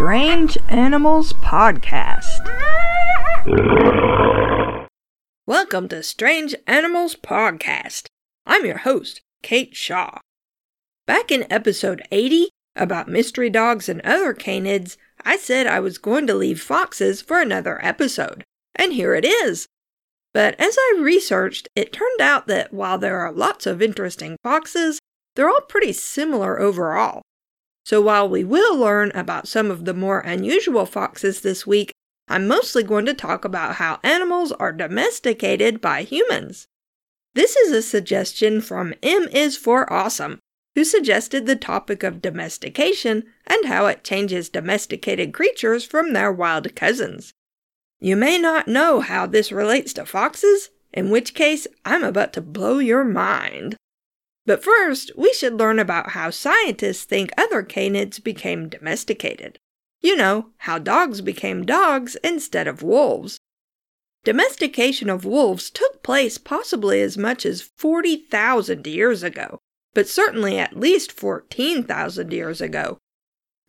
Strange Animals Podcast. Welcome to Strange Animals Podcast. I'm your host, Kate Shaw. Back in episode 80 about mystery dogs and other canids, I said I was going to leave foxes for another episode, and here it is. But as I researched, it turned out that while there are lots of interesting foxes, they're all pretty similar overall. So while we will learn about some of the more unusual foxes this week, I'm mostly going to talk about how animals are domesticated by humans. This is a suggestion from M is for Awesome, who suggested the topic of domestication and how it changes domesticated creatures from their wild cousins. You may not know how this relates to foxes, in which case I'm about to blow your mind. But first, we should learn about how scientists think other canids became domesticated. You know, how dogs became dogs instead of wolves. Domestication of wolves took place possibly as much as 40,000 years ago, but certainly at least 14,000 years ago.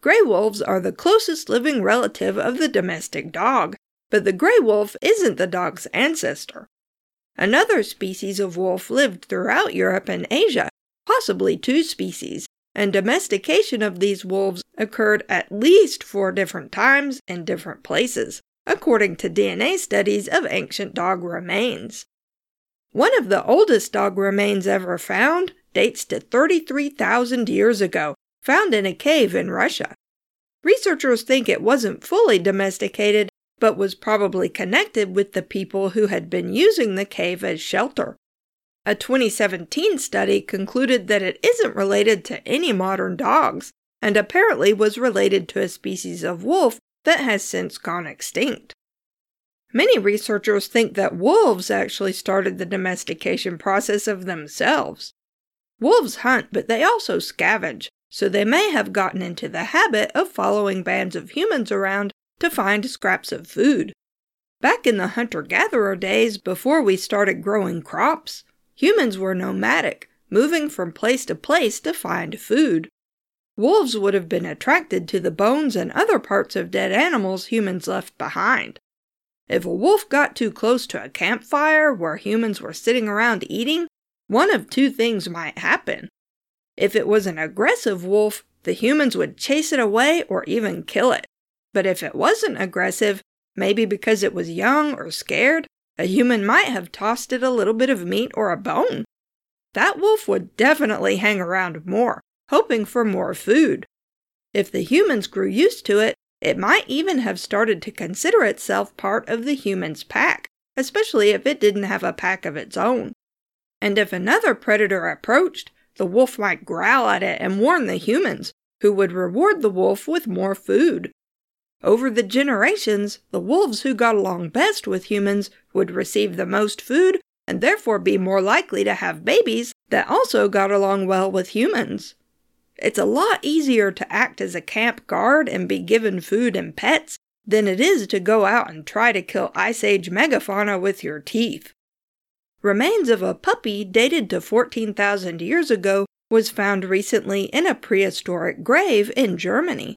Gray wolves are the closest living relative of the domestic dog, but the gray wolf isn't the dog's ancestor. Another species of wolf lived throughout Europe and Asia, possibly two species, and domestication of these wolves occurred at least four different times in different places, according to DNA studies of ancient dog remains. One of the oldest dog remains ever found dates to 33,000 years ago, found in a cave in Russia. Researchers think it wasn't fully domesticated, but was probably connected with the people who had been using the cave as shelter. A 2017 study concluded that it isn't related to any modern dogs, and apparently was related to a species of wolf that has since gone extinct. Many researchers think that wolves actually started the domestication process of themselves. Wolves hunt, but they also scavenge, so they may have gotten into the habit of following bands of humans around to find scraps of food. Back in the hunter gatherer days, before we started growing crops, humans were nomadic, moving from place to place to find food. Wolves would have been attracted to the bones and other parts of dead animals humans left behind. If a wolf got too close to a campfire where humans were sitting around eating, one of two things might happen. If it was an aggressive wolf, the humans would chase it away or even kill it. But if it wasn't aggressive, maybe because it was young or scared, a human might have tossed it a little bit of meat or a bone. That wolf would definitely hang around more, hoping for more food. If the humans grew used to it, it might even have started to consider itself part of the human's pack, especially if it didn't have a pack of its own. And if another predator approached, the wolf might growl at it and warn the humans, who would reward the wolf with more food. Over the generations, the wolves who got along best with humans would receive the most food and therefore be more likely to have babies that also got along well with humans. It's a lot easier to act as a camp guard and be given food and pets than it is to go out and try to kill Ice Age megafauna with your teeth. Remains of a puppy dated to 14,000 years ago was found recently in a prehistoric grave in Germany.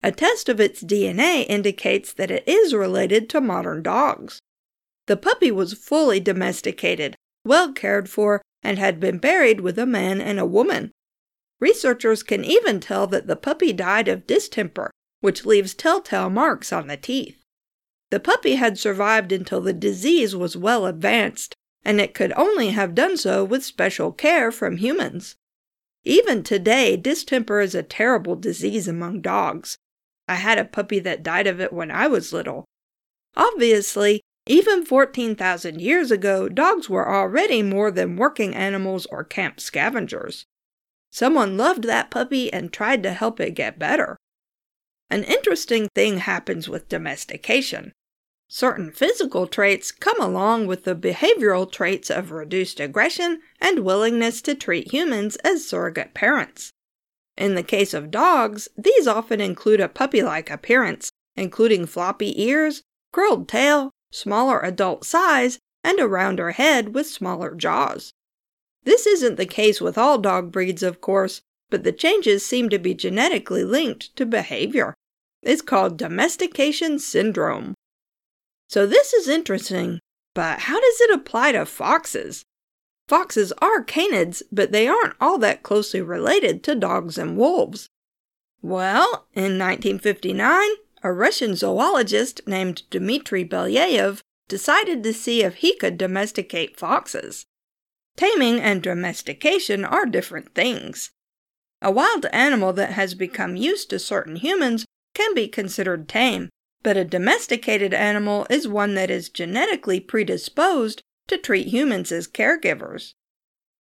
A test of its DNA indicates that it is related to modern dogs. The puppy was fully domesticated, well cared for, and had been buried with a man and a woman. Researchers can even tell that the puppy died of distemper, which leaves telltale marks on the teeth. The puppy had survived until the disease was well advanced, and it could only have done so with special care from humans. Even today, distemper is a terrible disease among dogs, I had a puppy that died of it when I was little. Obviously, even 14,000 years ago, dogs were already more than working animals or camp scavengers. Someone loved that puppy and tried to help it get better. An interesting thing happens with domestication. Certain physical traits come along with the behavioral traits of reduced aggression and willingness to treat humans as surrogate parents. In the case of dogs, these often include a puppy like appearance, including floppy ears, curled tail, smaller adult size, and a rounder head with smaller jaws. This isn't the case with all dog breeds, of course, but the changes seem to be genetically linked to behavior. It's called domestication syndrome. So this is interesting, but how does it apply to foxes? Foxes are canids, but they aren't all that closely related to dogs and wolves. Well, in 1959, a Russian zoologist named Dmitry Belyaev decided to see if he could domesticate foxes. Taming and domestication are different things. A wild animal that has become used to certain humans can be considered tame, but a domesticated animal is one that is genetically predisposed to treat humans as caregivers.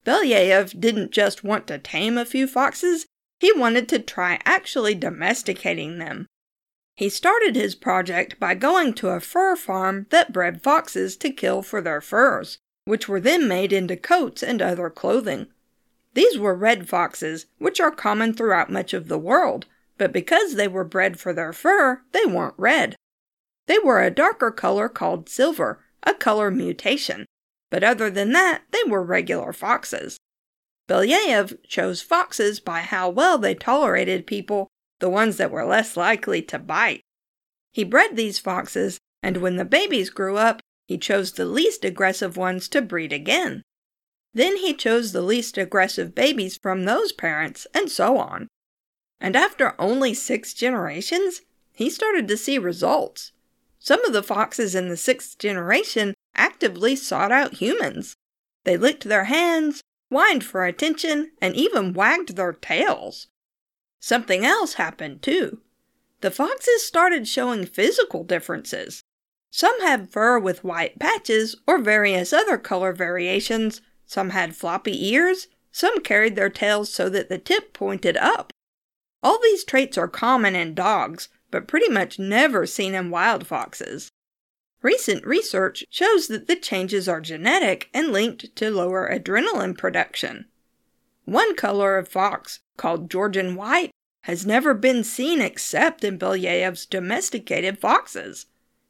Belyaev didn't just want to tame a few foxes, he wanted to try actually domesticating them. He started his project by going to a fur farm that bred foxes to kill for their furs, which were then made into coats and other clothing. These were red foxes, which are common throughout much of the world, but because they were bred for their fur, they weren't red. They were a darker color called silver, a color mutation, but other than that, they were regular foxes. Belyaev chose foxes by how well they tolerated people, the ones that were less likely to bite. He bred these foxes, and when the babies grew up, he chose the least aggressive ones to breed again. Then he chose the least aggressive babies from those parents, and so on. And after only six generations, he started to see results. Some of the foxes in the sixth generation actively sought out humans. They licked their hands, whined for attention, and even wagged their tails. Something else happened too. The foxes started showing physical differences. Some had fur with white patches or various other color variations, some had floppy ears, some carried their tails so that the tip pointed up. All these traits are common in dogs, but pretty much never seen in wild foxes. Recent research shows that the changes are genetic and linked to lower adrenaline production. One color of fox, called Georgian white, has never been seen except in Belyaev's domesticated foxes.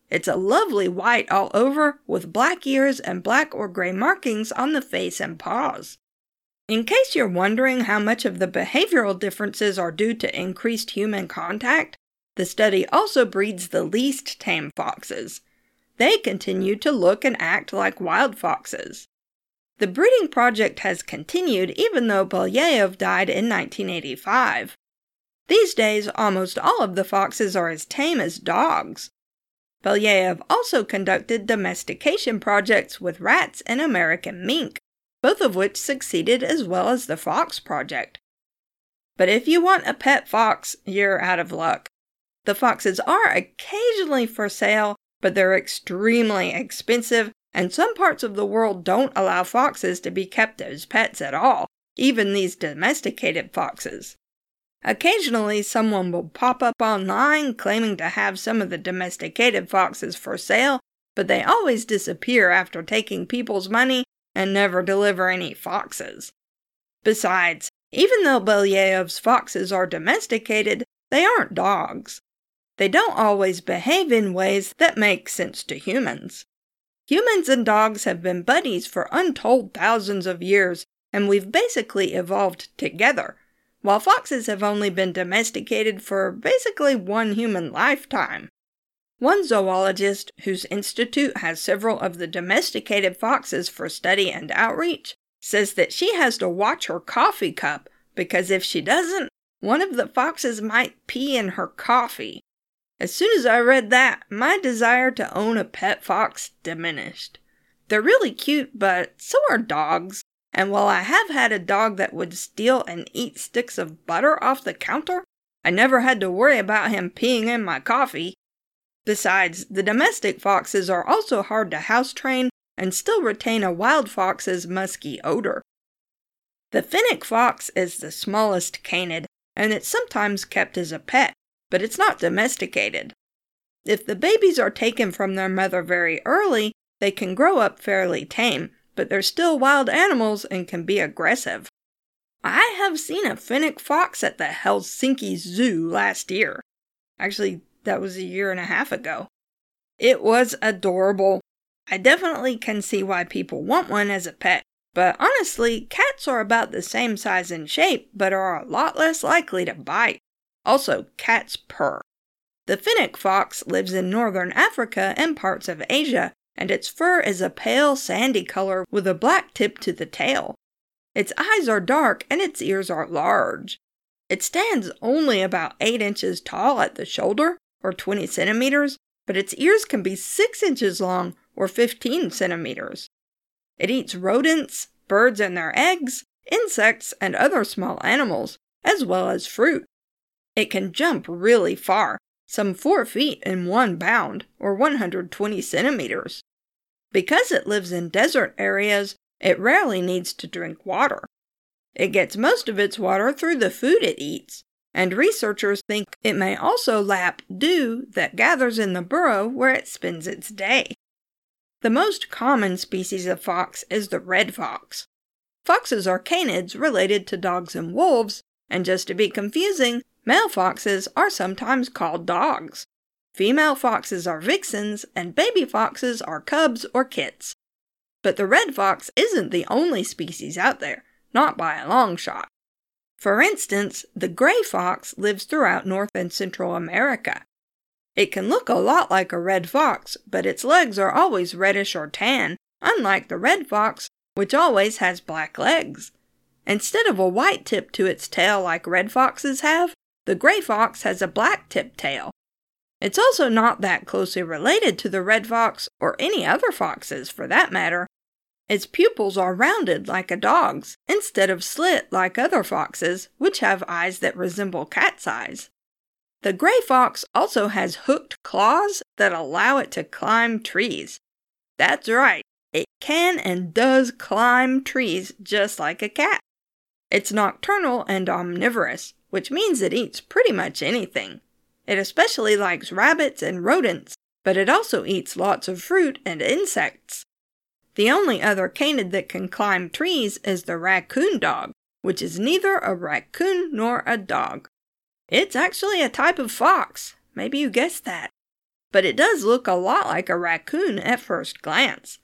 It's a lovely white all over with black ears and black or gray markings on the face and paws. In case you're wondering how much of the behavioral differences are due to increased human contact, the study also breeds the least tame foxes, they continue to look and act like wild foxes. The breeding project has continued even though Belyaev died in 1985. These days, almost all of the foxes are as tame as dogs. Belyaev also conducted domestication projects with rats and American mink, both of which succeeded as well as the fox project. But if you want a pet fox, you're out of luck. The foxes are occasionally for sale, but they're extremely expensive, and some parts of the world don't allow foxes to be kept as pets at all, even these domesticated foxes. Occasionally, someone will pop up online claiming to have some of the domesticated foxes for sale, but they always disappear after taking people's money and never deliver any foxes. Besides, even though Belyaev's foxes are domesticated, they aren't dogs. They don't always behave in ways that make sense to humans. Humans and dogs have been buddies for untold thousands of years, and we've basically evolved together, while foxes have only been domesticated for basically one human lifetime. One zoologist, whose institute has several of the domesticated foxes for study and outreach, says that she has to watch her coffee cup because if she doesn't, one of the foxes might pee in her coffee. As soon as I read that, my desire to own a pet fox diminished. They're really cute, but so are dogs. And while I have had a dog that would steal and eat sticks of butter off the counter, I never had to worry about him peeing in my coffee. Besides, the domestic foxes are also hard to house train and still retain a wild fox's musky odor. The fennec fox is the smallest canid, and it's sometimes kept as a pet but it's not domesticated. If the babies are taken from their mother very early, they can grow up fairly tame, but they're still wild animals and can be aggressive. I have seen a fennec fox at the Helsinki Zoo last year. Actually, that was a year and a half ago. It was adorable. I definitely can see why people want one as a pet, but honestly, cats are about the same size and shape, but are a lot less likely to bite. Also, cats purr. The fennec fox lives in northern Africa and parts of Asia, and its fur is a pale sandy color with a black tip to the tail. Its eyes are dark and its ears are large. It stands only about 8 inches tall at the shoulder, or 20 centimeters, but its ears can be 6 inches long, or 15 centimeters. It eats rodents, birds and their eggs, insects, and other small animals, as well as fruit. It can jump really far, some 4 feet in one bound, or 120 centimeters. Because it lives in desert areas, it rarely needs to drink water. It gets most of its water through the food it eats, and researchers think it may also lap dew that gathers in the burrow where it spends its day. The most common species of fox is the red fox. Foxes are canids related to dogs and wolves, and just to be confusing, male foxes are sometimes called dogs. Female foxes are vixens, and baby foxes are cubs or kits. But the red fox isn't the only species out there, not by a long shot. For instance, the gray fox lives throughout North and Central America. It can look a lot like a red fox, but its legs are always reddish or tan, unlike the red fox, which always has black legs. Instead of a white tip to its tail like red foxes have, the gray fox has a black tipped tail. It's also not that closely related to the red fox or any other foxes for that matter. Its pupils are rounded like a dog's instead of slit like other foxes, which have eyes that resemble cat's eyes. The gray fox also has hooked claws that allow it to climb trees. That's right, it can and does climb trees just like a cat. It's nocturnal and omnivorous, which means it eats pretty much anything. It especially likes rabbits and rodents, but it also eats lots of fruit and insects. The only other canid that can climb trees is the raccoon dog, which is neither a raccoon nor a dog. It's actually a type of fox. Maybe you guessed that. But it does look a lot like a raccoon at first glance.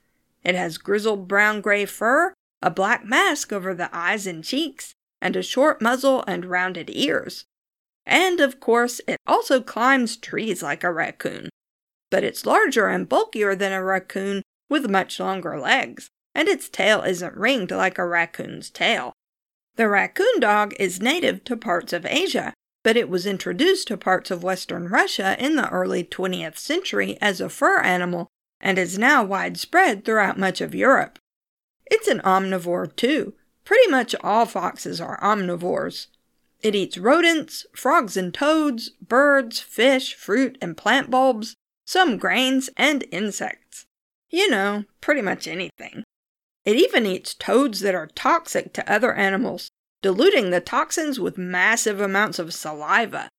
It has grizzled brown gray fur, a black mask over the eyes and cheeks, and a short muzzle and rounded ears. And of course, it also climbs trees like a raccoon. But it's larger and bulkier than a raccoon with much longer legs, and its tail isn't ringed like a raccoon's tail. The raccoon dog is native to parts of Asia, but it was introduced to parts of western Russia in the early 20th century as a fur animal and is now widespread throughout much of Europe. It's an omnivore too. Pretty much all foxes are omnivores. It eats rodents, frogs and toads, birds, fish, fruit, and plant bulbs, some grains, and insects. You know, pretty much anything. It even eats toads that are toxic to other animals, diluting the toxins with massive amounts of saliva.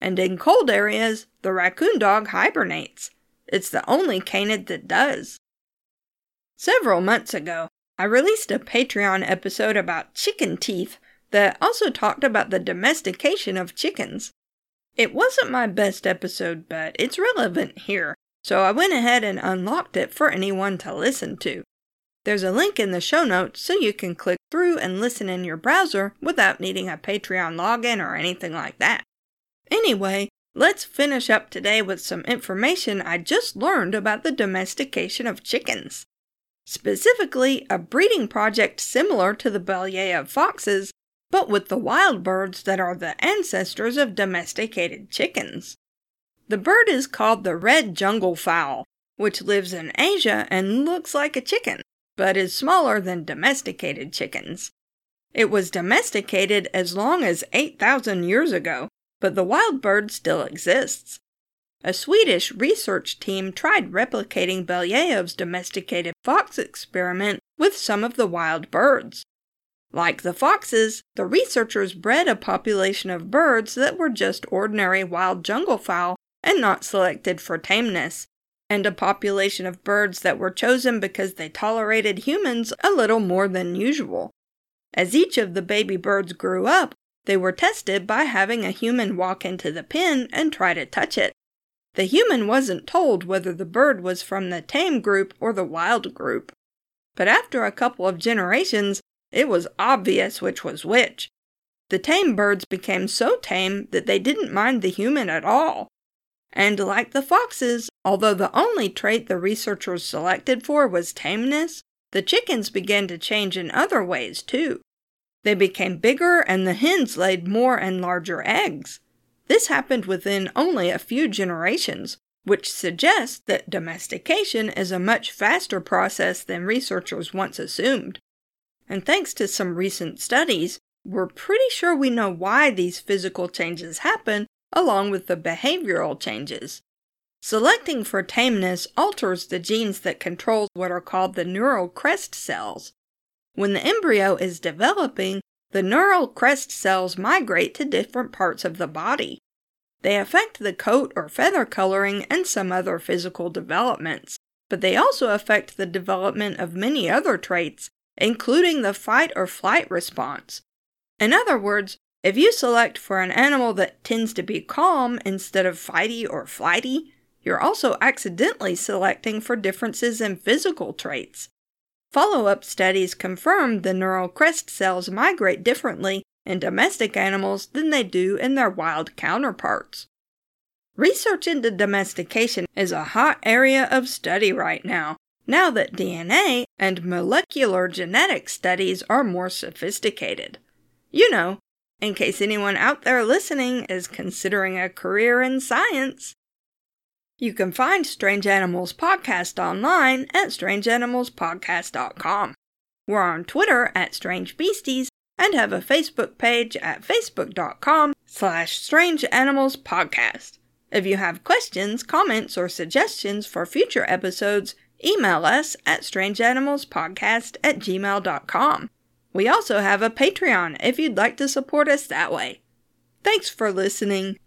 And in cold areas, the raccoon dog hibernates. It's the only canid that does. Several months ago, I released a Patreon episode about chicken teeth that also talked about the domestication of chickens. It wasn't my best episode, but it's relevant here, so I went ahead and unlocked it for anyone to listen to. There's a link in the show notes so you can click through and listen in your browser without needing a Patreon login or anything like that. Anyway, let's finish up today with some information I just learned about the domestication of chickens. Specifically, a breeding project similar to the Belyaev foxes, but with the wild birds that are the ancestors of domesticated chickens. The bird is called the red jungle fowl, which lives in Asia and looks like a chicken but is smaller than domesticated chickens. It was domesticated as long as 8,000 years ago, but the wild bird still exists. A Swedish research team tried replicating Belyaev's domesticated fox experiment with some of the wild birds. Like the foxes, the researchers bred a population of birds that were just ordinary wild jungle fowl and not selected for tameness, and a population of birds that were chosen because they tolerated humans a little more than usual. As each of the baby birds grew up, they were tested by having a human walk into the pen and try to touch it. The human wasn't told whether the bird was from the tame group or the wild group. But after a couple of generations, it was obvious which was which. The tame birds became so tame that they didn't mind the human at all. And like the foxes, although the only trait the researchers selected for was tameness, the chickens began to change in other ways too. They became bigger and the hens laid more and larger eggs. This happened within only a few generations, which suggests that domestication is a much faster process than researchers once assumed. And thanks to some recent studies, we're pretty sure we know why these physical changes happen, along with the behavioral changes. Selecting for tameness alters the genes that control what are called the neural crest cells. When the embryo is developing, the neural crest cells migrate to different parts of the body. They affect the coat or feather coloring and some other physical developments, but they also affect the development of many other traits, including the fight or flight response. In other words, if you select for an animal that tends to be calm instead of fighty or flighty, you're also accidentally selecting for differences in physical traits. Follow up studies confirm the neural crest cells migrate differently in domestic animals than they do in their wild counterparts. Research into domestication is a hot area of study right now, now that DNA and molecular genetic studies are more sophisticated. You know, in case anyone out there listening is considering a career in science. You can find Strange Animals Podcast online at strangeanimalspodcast.com. We're on Twitter at Strange Beasties and have a Facebook page at facebook.com slash Strange Animals Podcast. If you have questions, comments, or suggestions for future episodes, email us at strangeanimalspodcast at gmail.com. We also have a Patreon if you'd like to support us that way. Thanks for listening.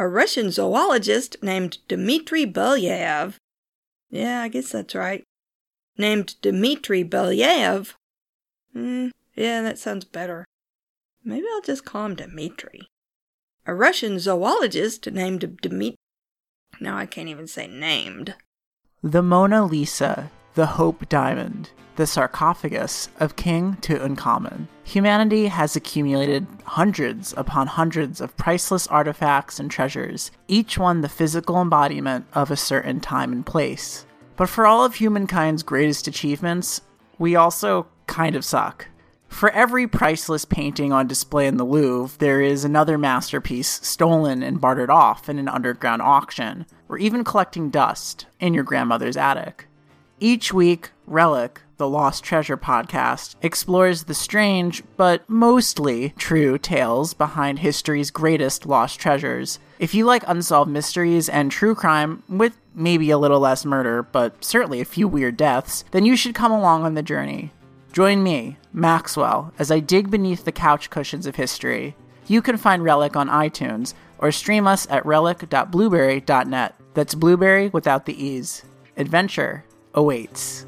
A Russian zoologist named Dmitry Belyaev. Yeah, I guess that's right. Named Dmitry Belyaev. Hmm, yeah, that sounds better. Maybe I'll just call him Dmitry. A Russian zoologist named Dmitry. Now I can't even say named. The Mona Lisa, the Hope Diamond, the sarcophagus of King Tutankhamun. Humanity has accumulated hundreds upon hundreds of priceless artifacts and treasures, each one the physical embodiment of a certain time and place. But for all of humankind's greatest achievements, we also kind of suck. For every priceless painting on display in the Louvre, there is another masterpiece stolen and bartered off in an underground auction, or even collecting dust in your grandmother's attic. Each week, Relic, the Lost Treasure podcast, explores the strange, but mostly true tales behind history's greatest lost treasures. If you like unsolved mysteries and true crime, with maybe a little less murder, but certainly a few weird deaths, then you should come along on the journey. Join me, Maxwell, as I dig beneath the couch cushions of history. You can find Relic on iTunes or stream us at relic.blubrry.net. That's blueberry without the E's. Adventure awaits.